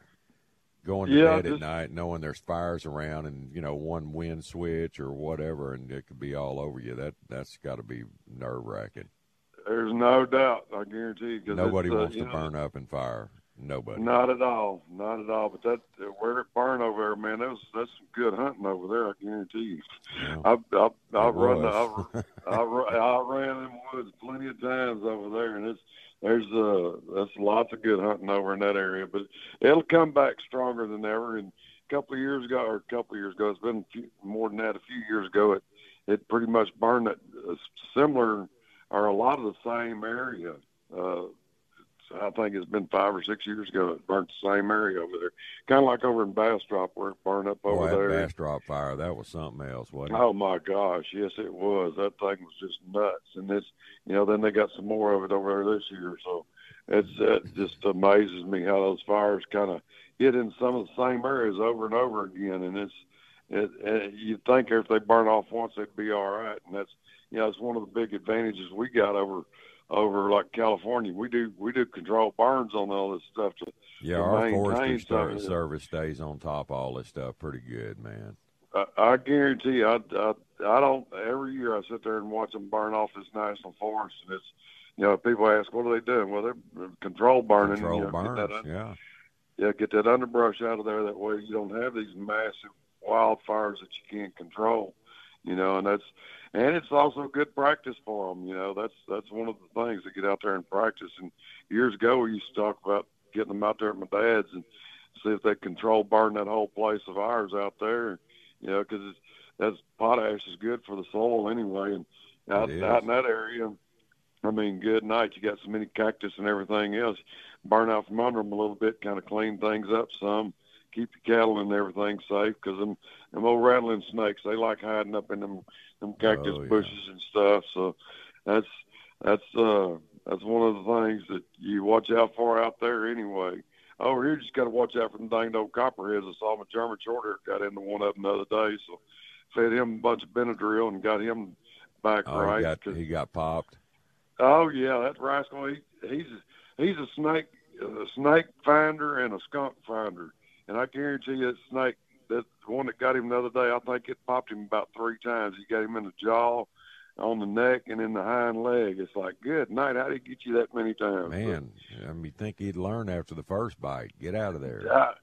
going to Yeah, bed at just- night knowing there's fires around and you know one wind switch or whatever, and it could be all over you. That that's got to be nerve wracking. there's no doubt. I guarantee you. Nobody uh, wants you to know, burn up in fire. Nobody. Not at all, not at all. But that where it burned over there, man, that was that's some good hunting over there. I guarantee you. Yeah. I've I've, [LAUGHS] I've run. I've, I, I ran in woods plenty of times over there, and it's there's uh that's lots of good hunting over in that area. But it'll come back stronger than ever. And a couple of years ago, or a couple of years ago, it's been a few, more than that. A few years ago, it it pretty much burned that uh, similar or a lot of the same area. Uh, I think it's been five or six years ago it burnt the same area over there, kind of like over in Bastrop where it burned up over Boy, there. that Bastrop fire, that was something else, wasn't it? Oh my gosh, yes it was. That thing was just nuts, and it's you know then they got some more of it over there this year. So it's it just amazes me how those fires kind of hit in some of the same areas over and over again, and it's it, it you'd think if they burn off once they'd be all right, and that's you know it's one of the big advantages we got over over like California. We do we do control burns on all this stuff to Yeah, to our forestry something. service stays on top of all this stuff pretty good, man. I, I guarantee you, I, I, I don't. Every year I sit there and watch them burn off this national forest, and it's, you know, people ask, what are they doing? Well, they're control burning. Control you know, burns, Get that, un- yeah. yeah, get that underbrush out of there. That way, you don't have these massive wildfires that you can't control. You know, and that's and it's also good practice for them. You know, that's that's one of the things to get out there and practice. And years ago, we used to talk about getting them out there at my dad's and see if they control burn that whole place of ours out there. You know, because that's potash is good for the soil anyway. And out, out in that area, I mean, good night. You got so many cactus and everything else. Burn out from under them a little bit, kind of clean things up some. Keep your cattle and everything safe because them them old rattling snakes they like hiding up in them them cactus Oh, yeah. bushes and stuff. So that's that's uh that's one of the things that you watch out for out there anyway. Over here, you just got to watch out for them danged old copperheads. I saw my German shorthair got into one of them the other day, so fed him a bunch of Benadryl and got him back Oh, right. he got he got popped. Oh yeah, that rascal. He, he's he's a snake a snake finder and a skunk finder, and I guarantee you that snake that one that got him the other day. I think it popped him about three times. He got him in the jaw, on the neck, and in the hind leg. It's like good night. How did he get you that many times? Man, I mean, you think he'd learn after the first bite? Get out of there. Uh,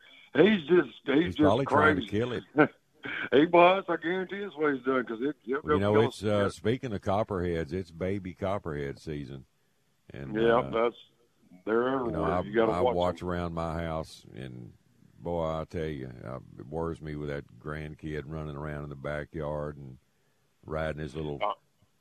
he's just he's, He's just probably trying crazy. to kill it. [LAUGHS] he was. I guarantee that's what he's doing because it. He'll go You know, it's uh, speaking of copperheads, it's baby copperhead season, and yeah, uh, that's they're you everywhere. know, I, you got to I watch. watch around my house, and boy, I tell you, uh, it worries me with that grandkid running around in the backyard and riding his little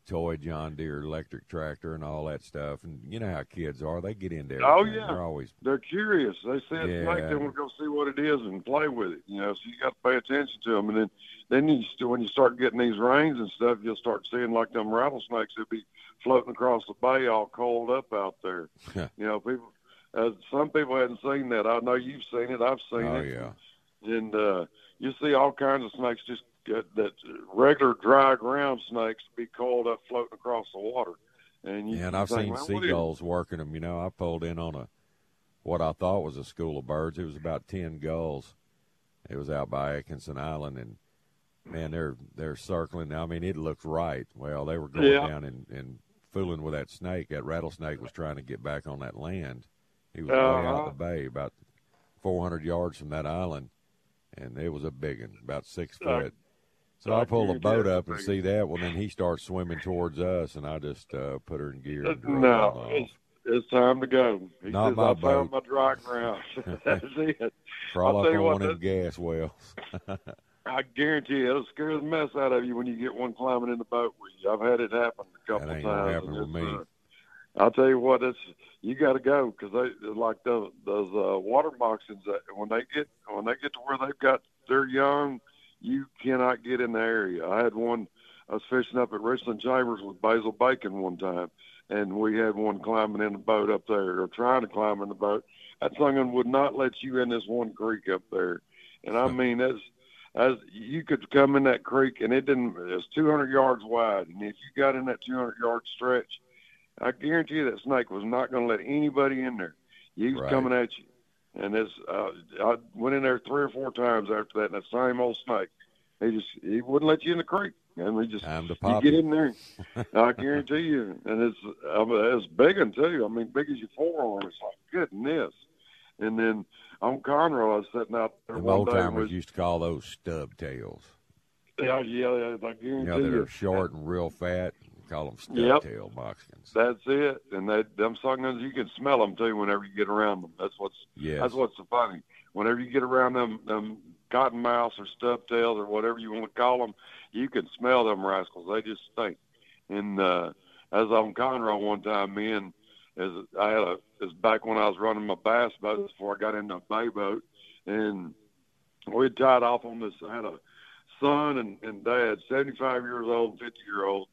toy John Deere electric tractor and all that stuff. And you know how kids are; they get into Oh everything. yeah, They're always they're curious. They see a Yeah. snake, they want to go see what it is and play with it. You know, so you got to pay attention to them. And then, then you st- when you start getting these rains and stuff, you'll start seeing like them rattlesnakes that be floating across the bay, all coiled up out there. you know, people. Uh, some people hadn't seen that. I know you've seen it. I've seen oh it. Oh yeah. And uh, you see all kinds of snakes just get, that regular dry ground snakes be coiled up floating across the water. And you Yeah, and I've think, seen well, seagulls working them. You know, I pulled in on a what I thought was a school of birds. It was about ten gulls. It was out by Atkinson Island, and man, they're they're circling. I mean, it looked right. Well, they were going Yeah. down and, and fooling with that snake. That rattlesnake was trying to get back on that land. He was way Uh-huh. out the bay, about four hundred yards from that island, and it was a big one, about six Uh, foot. So I I pull a guarantee boat up and see that. Well, then he starts swimming towards us, and I just uh, put her in gear. And No, it's, it's time to go. He Not says, my I boat." found my dry ground. [LAUGHS] [LAUGHS] That's it. Crawl I'll up on what, one of them gas wells. [LAUGHS] I guarantee you, it'll scare the mess out of you when you get one climbing in the boat with you. I've had it happen a couple That of ain't times. happen with me. I'll tell you what, it's you got to go because they like those those uh, water moccasins. When they get when they get to where they've got their young, you cannot get in the area. I had one. I was fishing up at Richland Chambers with Basil Bacon one time, and we had one climbing in the boat up there, or trying to climb in the boat. That thing would not let you in this one creek up there, and I [LAUGHS] mean that's as you could come in that creek and it didn't. It's 200 yards wide, and if you got in that 200 yard stretch, I guarantee you that snake was not going to let anybody in there. He was Right. coming at you, and this uh, I went in there three or four times after that, and that same old snake, he just he wouldn't let you in the creek, and we just Time to you get in there. [LAUGHS] I guarantee you, and it's I mean, it's big one too. I mean, big as your forearm. It's like goodness. And then on Conroe, I was sitting out there one old timers used to call those stub tails. yeah, yeah, yeah, I guarantee You know, that you. short and real fat. Call them stub Yep. moccasins. That's it. And they, them sunguns, you can smell them too whenever you get around them. That's what's Yes. that's what's so funny. Whenever you get around them, them cottonmouths or stubtails or whatever you want to call them, you can smell them rascals. They just stink. And uh, I was on Conroe one time. Me and as I had a it's back when I was running my bass boat before I got into a bay boat, and we tied off on this. I had a son and, and dad, 75 years old 50 year old,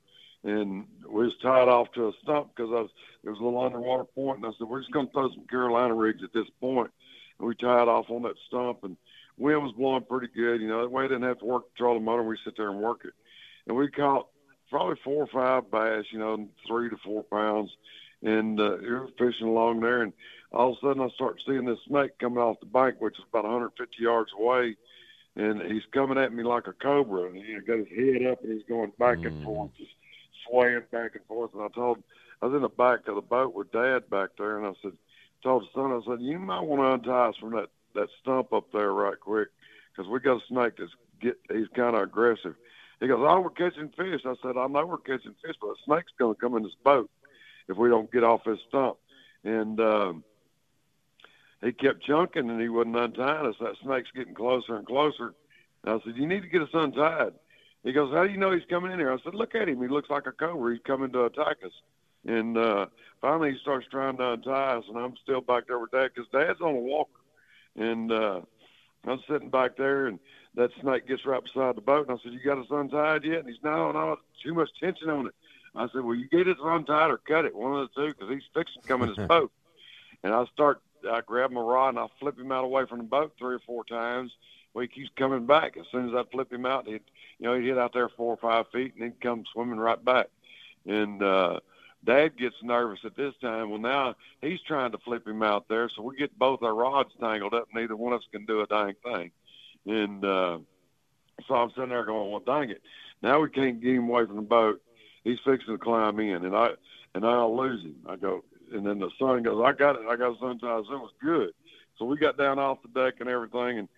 and we was tied off to a stump because I was there was a little underwater point, and I said we're just going to throw some Carolina rigs at this point, and we tied off on that stump, and wind was blowing pretty good. You know, that way I didn't have to work the motor. We sit there and work it, and we caught probably four or five bass, you know, three to four pounds, and uh, we were fishing along there, and all of a sudden I start seeing this snake coming off the bank, which is about 150 yards away, and he's coming at me like a cobra, and he got his head up and he's going back mm. and forth, swaying back and forth. And I told, I was in the back of the boat with Dad back there, and I said, told the son, I said, you might want to untie us from that that stump up there right quick, because we got a snake that's get, he's kind of aggressive. He goes, oh, we're catching fish. I said, I know we're catching fish, but a snake's to come in this boat if we don't get off this stump. And um, he kept chunking and he wasn't untying us. That snake's getting closer and closer. And I said, you need to get us untied. He goes, how do you know he's coming in here? I said, look at him. He looks like a cobra. He's coming to attack us. And uh, finally, he starts trying to untie us, and I'm still back there with Dad because Dad's on a walker. And uh, I'm sitting back there, and that snake gets right beside the boat. And I said, "You got us untied yet?" And he's, "No, no, too much tension on it." I said, "Well, you get it untied or cut it, one of the two, because he's fixing to come in his [LAUGHS] boat." And I start, I grab my rod and I flip him out away from the boat three or four times. Well, he keeps coming back. As soon as I flip him out, he, you know, he'd hit out there four or five feet and then come swimming right back. And uh, Dad gets nervous at this time. Well, now he's trying to flip him out there, so we get both our rods tangled up. Neither one of us can do a dang thing. And uh, so I'm sitting there going, well, dang it. Now we can't get him away from the boat. He's fixing to climb in, and I and I'll lose him. I go, and then the son goes, I got it. I got ties. It was good. So we got down off the deck and everything, and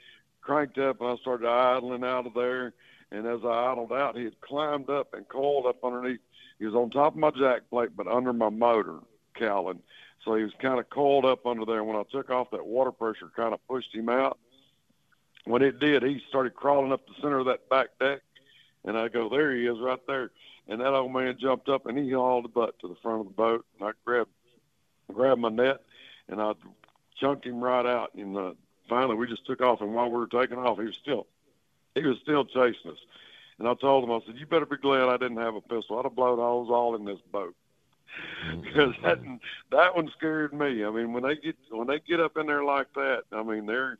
cranked up, and I started idling out of there. And as I idled out, he had climbed up and coiled up underneath. He was on top of my jack plate, but under my motor cowling. So he was kind of coiled up under there. When I took off, that water pressure kind of pushed him out when it did, he started crawling up the center of that back deck, and I go, there he is, right there. And that old man jumped up and he hauled the butt to the front of the boat, and I grabbed grabbed my net and I chunked him right out. And uh, finally, we just took off. And while we were taking off, he was still he was still chasing us. And I told him, I said, "You better be glad I didn't have a pistol. I'd have blown holes all in this boat." [LAUGHS] because that that one scared me. I mean, when they get when they get up in there like that, I mean, they're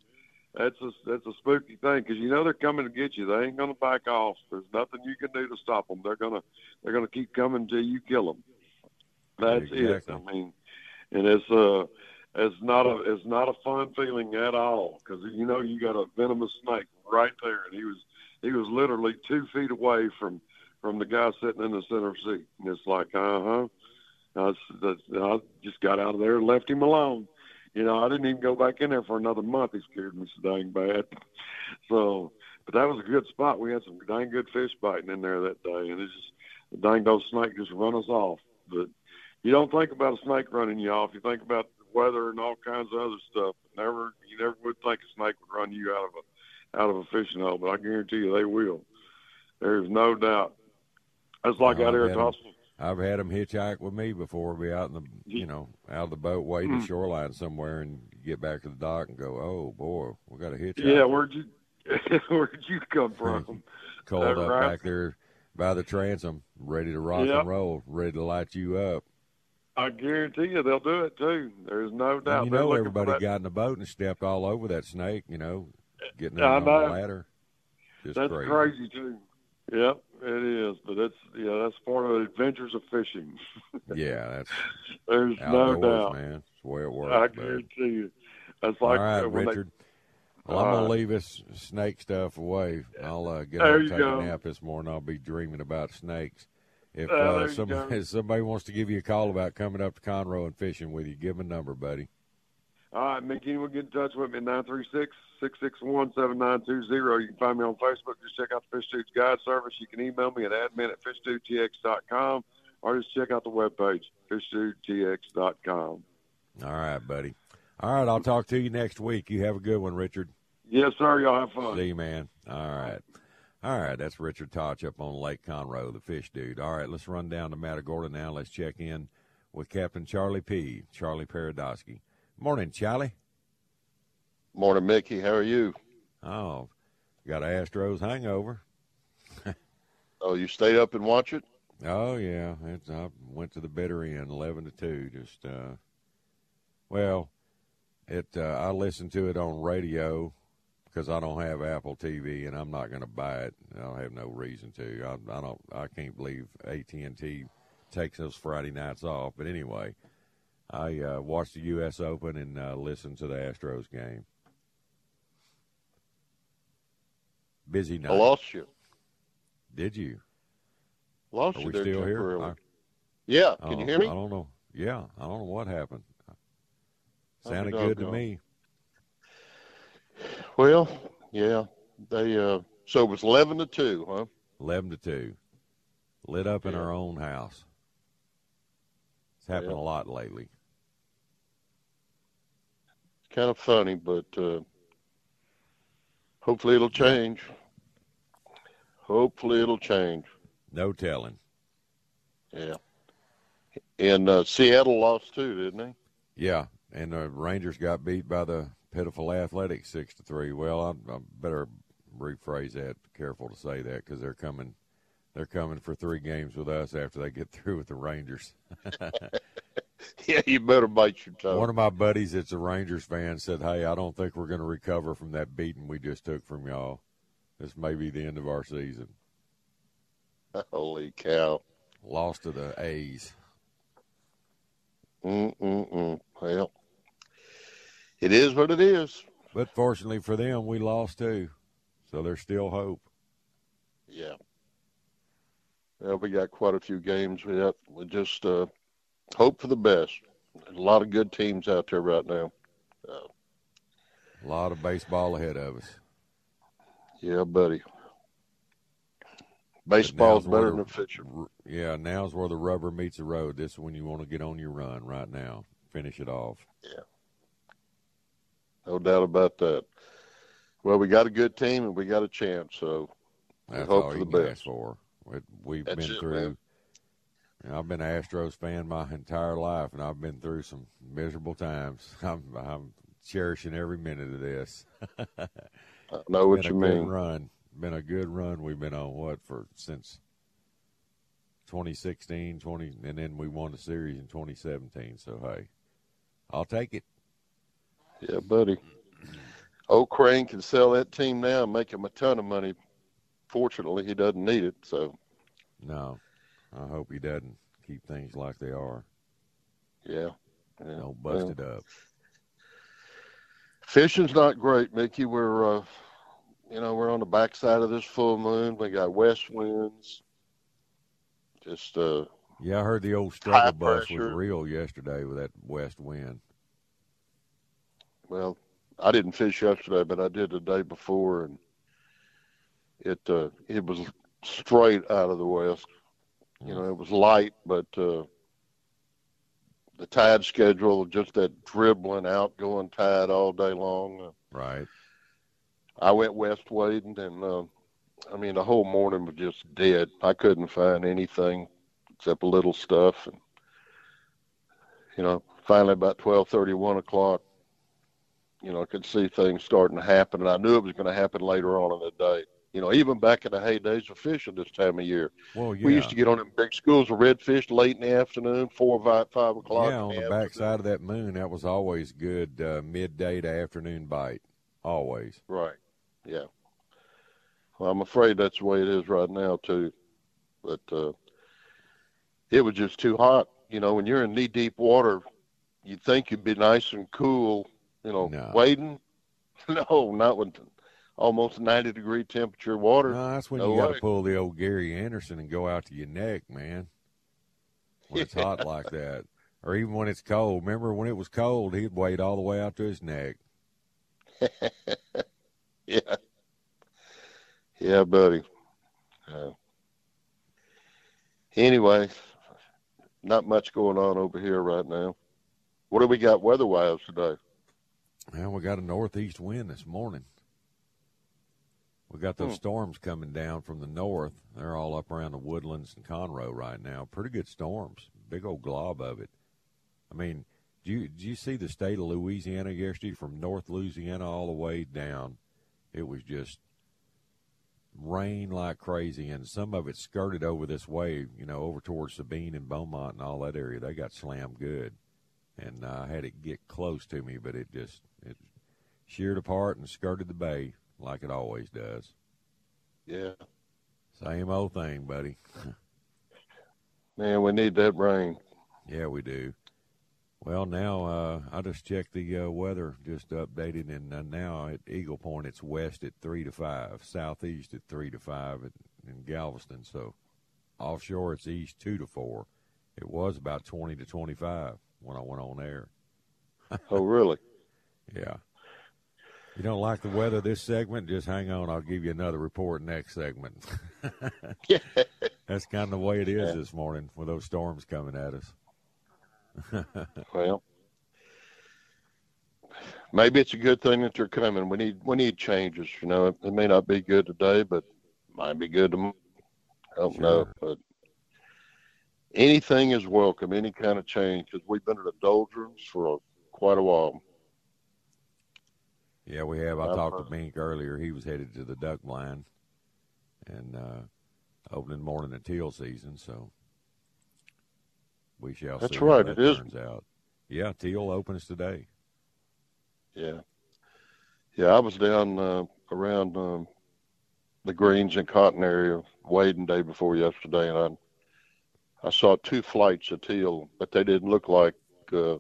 that's a that's a spooky thing because you know they're coming to get you. They ain't gonna back off. There's nothing you can do to stop them. They're gonna they're gonna keep coming until you kill them. That's exactly. it. I mean, and it's uh it's not a it's not a fun feeling at all because you know you got a venomous snake right there, and he was he was literally two feet away from from the guy sitting in the center seat, and it's like uh huh. I, I just got out of there and left him alone you know, I didn't even go back in there for another month. He scared me so dang bad. [LAUGHS] So, but that was a good spot. We had some dang good fish biting in there that day, and it's just dang old snake just run us off. But you don't think about a snake running you off. You think about weather and all kinds of other stuff. But never, you never would think a snake would run you out of a out of a fishing hole. But I guarantee you, they will. There's no doubt. That's like out there at Tostle. I've had them hitchhike with me before. Be out in the, you know, out of the boat, waiting mm. shoreline somewhere, and get back to the dock and go, oh boy, we got a hitchhike. Yeah, where'd you, [LAUGHS] where'd you come from? [LAUGHS] Cold up right? back there by the transom, ready to rock yep. and roll, ready to light you up. I guarantee you they'll do it too. There's no doubt. And you know everybody got in the boat and stepped all over that snake. You know, getting on the ladder. Just That's crazy. crazy too. Yep, it is, but that's yeah, that's part of the adventures of fishing. [LAUGHS] yeah, that's there's no doubt, man. That's the way it works. I guarantee you. That's like all right, Richard. They, well, I'm gonna leave this snake stuff away. I'll uh, get up, and take go. a nap this morning. I'll be dreaming about snakes. If uh, somebody, if [LAUGHS] somebody wants to give you a call about coming up to Conroe and fishing with you, give them a number, buddy. All right, Mickey, we'll get in touch with me at 936 661 7920. You can find me on Facebook. Just check out the Fish Dudes Guide Service. You can email me at admin at fishdudetx.com or just check out the webpage, fishdudetx.com. All right, buddy. All right, I'll talk to you next week. You have a good one, Richard. Yes, sir. Y'all have fun. See you, man. All right. All right, that's Richard Tatsch up on Lake Conroe, the fish dude. All right, let's run down to Matagorda now. Let's check in with Captain Charlie P. Charlie Paradowski. Morning, Charlie. Morning, Mickey. How are you? Oh, got Astros hangover. [LAUGHS] oh, you stayed up and watch it? Oh yeah, it's, I went to the bitter end, eleven to two. Just uh, well, it. Uh, I listened to it on radio because I don't have Apple TV and I'm not going to buy it. I have no reason to. I, I don't. I can't believe AT and T takes those Friday nights off. But anyway, I uh, watched the U.S. Open and uh, listened to the Astros game. Busy night. I lost you. Did you? Lost Are you we there still here? I- yeah, can you hear me? I don't know. Yeah, I don't know what happened. Sounded good to me. Well, yeah, they. uh So it was eleven to two, huh? Eleven to two. Lit up in our own house. It's happened Yeah. a lot lately. It's kind of funny, but uh hopefully it'll change. Hopefully it'll change. No telling. Yeah. And uh, Seattle lost too, didn't they? Yeah, and the Rangers got beat by the pitiful Athletics six to three. Well, I, I better rephrase that. Careful to say that because they're coming. They're coming for three games with us after they get [LAUGHS] through with the Rangers. [LAUGHS] yeah, you better bite your tongue. One of my buddies that's a Rangers fan said, "Hey, I don't think we're going to recover from that beating we just took from y'all. This may be the end of our season." [LAUGHS] Holy cow! Lost to the A's. Mm mm mm. Well, it is what it is. But fortunately for them, we lost too, so there's still hope. Yeah. Well, we got quite a few games. We have, we just uh, hope for the best. There's a lot of good teams out there right now. Uh, A lot of baseball ahead of us. yeah, buddy. Baseball's better the- than fishing. Yeah, now's where the rubber meets the road. This is when you want to get on your run right now. Finish it off. Yeah. No doubt about that. Well, we got a good team and we got a chance, so we That's hope all for the best. for. We- We've That's been it, through. man. I've been an Astros fan my entire life, and I've been through some miserable times. [LAUGHS] I'm, I'm cherishing every minute of this. [LAUGHS] I know what been you a good mean. Run, been a good run. We've been on what for since 2016, 20, and then we won the series in 2017. So hey, I'll take it. Yeah, buddy. Old Crane can sell that team now and make him a ton of money. Fortunately, he doesn't need it, so No, I hope he doesn't keep things like they are. yeah. yeah. Don't bust Well, it up. Fishing's not great, Mickey. We're, uh, you know, we're on the backside of this full moon. We got west winds. Just, uh, Yeah, I heard the old struggle bus was real yesterday with that west wind. Well, I didn't fish yesterday, but I did the day before, and it, uh, it was straight out of the west. You know, it was light, but uh, the tide schedule, just that dribbling, outgoing tide all day long. Uh, Right. I went west wading, and uh, I mean the whole morning was just dead. I couldn't find anything except a little stuff, and you know, finally about twelve thirty, one o'clock, you know, I could see things starting to happen, and I knew it was going to happen later on in the day. You know, even back in the heydays of fishing this time of year, Well, yeah. we used to get on them big schools of redfish late in the afternoon, four or five, five o'clock. yeah, on the afternoon. backside of that moon, that was always good uh, midday to afternoon bite. Always. Right. Yeah. Well, I'm afraid that's the way it is right now too. But uh it was just too hot. You know, when you're in knee deep water, you'd think you'd be nice and cool, you know, No. wading. [LAUGHS] No, not with almost 90 degree temperature water. No, that's when No you got to pull the old Gary Anderson and go out to your neck, man. When it's hot [LAUGHS] like that, or even when it's cold. Remember when it was cold, he'd wade all the way out to his neck. [LAUGHS] yeah. Yeah, buddy. Uh, anyway, not much going on over here right now. What do we got weather-wise today? Well, we got a northeast wind this morning. We got those Hmm. storms coming down from the north. They're all up around the woodlands and Conroe right now. Pretty good storms. Big old glob of it. I mean, do you do you see the state of Louisiana yesterday from North Louisiana all the way down? It was just rain like crazy, and some of it skirted over this way, you know, over towards Sabine and Beaumont and all that area. They got slammed good, and uh, I had it get close to me, but it just it sheared apart and skirted the bay like it always does. Yeah. Same old thing, buddy. [LAUGHS] Man, we need that rain. Yeah, we do. Well, now uh, I just checked the uh, weather, just updated, and uh, now at Eagle Point it's west at three to five, southeast at three to five at, in Galveston. So offshore it's east two to four. It was about twenty to twenty-five when I went on air. Oh, really? [LAUGHS] Yeah. You don't like the weather this segment? Just hang on. I'll give you another report next segment. [LAUGHS] yeah. That's kind of the way it is this morning with those storms coming at us. [LAUGHS] Well, maybe it's a good thing that they're coming. We need we need changes. You know, it, it may not be good today, but might be good tomorrow. I don't know, but anything is welcome. Any kind of change because we've been in the doldrums for quite a while. Yeah, we have. I I've talked heard. to Bink earlier. He was headed to the duck blind and uh, opening morning and teal season. So we shall That's see how right, that it is. turns out. Yeah, teal opens today. Yeah, yeah. I was down uh, around um, the Greens and Cotton area wading day before yesterday, and I I saw two flights of teal, but they didn't look like uh,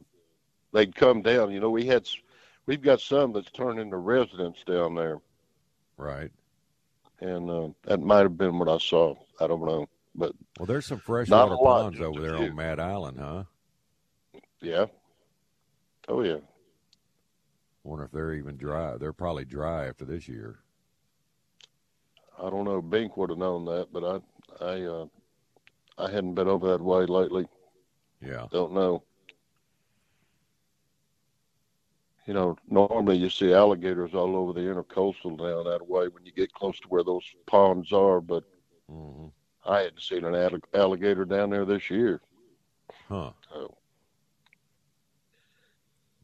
they'd come down. You know, we had we've got some that's turned into residents down there, Right. and uh, that might have been what I saw. I don't know, but Well, there's some freshwater ponds over there on Mad Island, huh? yeah, oh yeah. Wonder if they're even dry. They're probably dry after this year. I don't know. Bink would have known that, but I I uh, I hadn't been over that way lately. Yeah. Don't know. You know, normally you see alligators all over the intercoastal down that way when you get close to where those ponds are, but hmm I hadn't seen an allig- alligator down there this year. Huh. So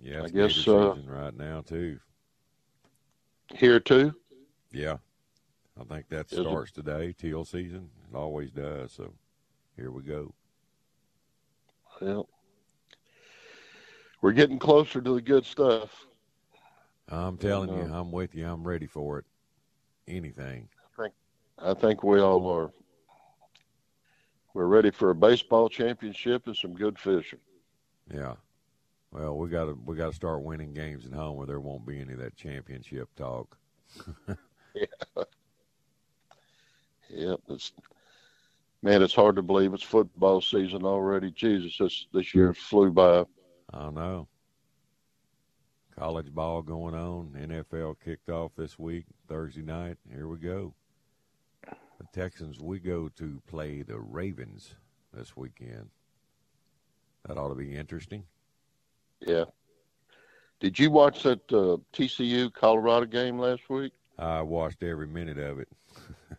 Yeah, I guess, uh, right now too. here too. Yeah, I think that Is it? starts today. Teal season. It always does. So here we go. Well, we're getting closer to the good stuff. I'm telling you, uh, I'm with you. I'm ready for it. Anything. I think I think we all are. We're ready for a baseball championship and some good fishing. Yeah. Well, we got to we got to start winning games at home, where there won't be any of that championship talk. [LAUGHS] Yeah. Yep. It's man, it's hard to believe it's football season already. Jesus, this this year flew by. I know. College ball going on. NFL kicked off this week, Thursday night. Here we go. The Texans, we go to play the Ravens this weekend. That ought to be interesting. Yeah. Did you watch that uh, TCU Colorado game last week? I watched every minute of it.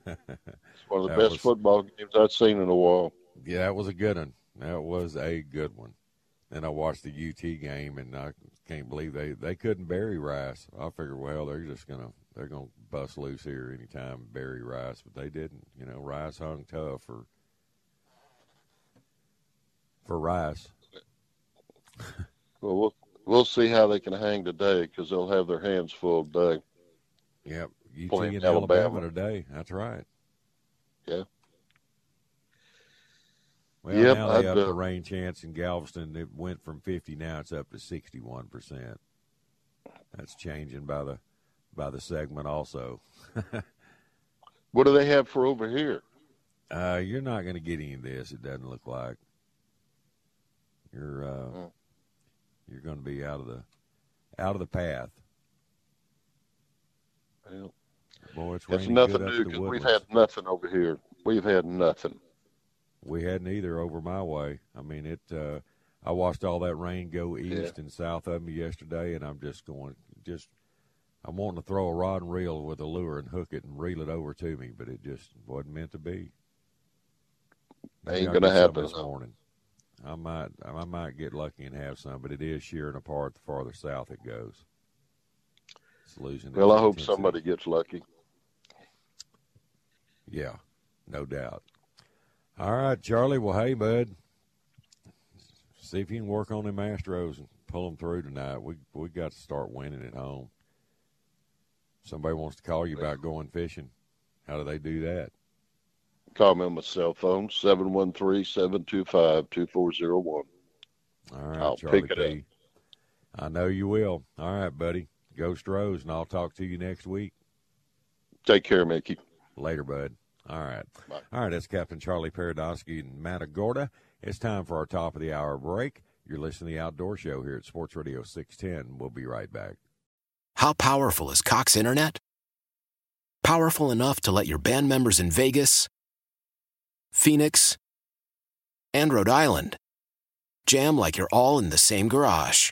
[LAUGHS] One of the best was- football games I've seen in a while. Yeah, that was a good one. That was a good one. Then I watched the UT game, and I can't believe they, they couldn't bury Rice. I figured, well, they're just gonna they're gonna bust loose here anytime bury Rice, but they didn't. You know, Rice hung tough for for Rice. Well, we'll we'll see how they can hang today because they'll have their hands full today. Yep, UT Playing and Alabama. Alabama. today. That's right. Yeah. Well, Yep, now they up uh, the rain chance in Galveston. It went from fifty, now it's up to sixty-one percent. That's changing by the by the segment also. [LAUGHS] What do they have for over here? Uh, you're not going to get any of this. It doesn't look like. You're uh, Hmm. you're going to be out of the out of the path. Well, Boy, it's, it's nothing new because we've had nothing over here. We've had nothing. We hadn't either over my way. I mean, it. Uh, I watched all that rain go east and south of me yesterday, and I'm just going, just I'm wanting to throw a rod and reel with a lure and hook it and reel it over to me, but it just wasn't meant to be. Maybe Ain't gonna happen, this morning. I might, I might get lucky and have some, but it is shearing apart the farther south it goes. Well, I hope somebody gets lucky. Yeah, no doubt. All right, Charlie. Well, hey, bud. See if you can work on them Astros and pull them through tonight. We we got to start winning at home. Somebody wants to call you about going fishing. How do they do that? Call me on my cell phone, 713-725-2401. All right, I'll Charlie pick it P. I know you will. All right, buddy. Go 'Stros, and I'll talk to you next week. Take care, Mickey. Later, bud. All right. All right, that's Captain Charlie Paradowski and Matagorda. It's time for our top of the hour break. You're listening to the Outdoor Show here at Sports Radio 610. We'll be right back. How powerful is Cox Internet? Powerful enough to let your band members in Vegas, Phoenix, and Rhode Island jam like you're all in the same garage.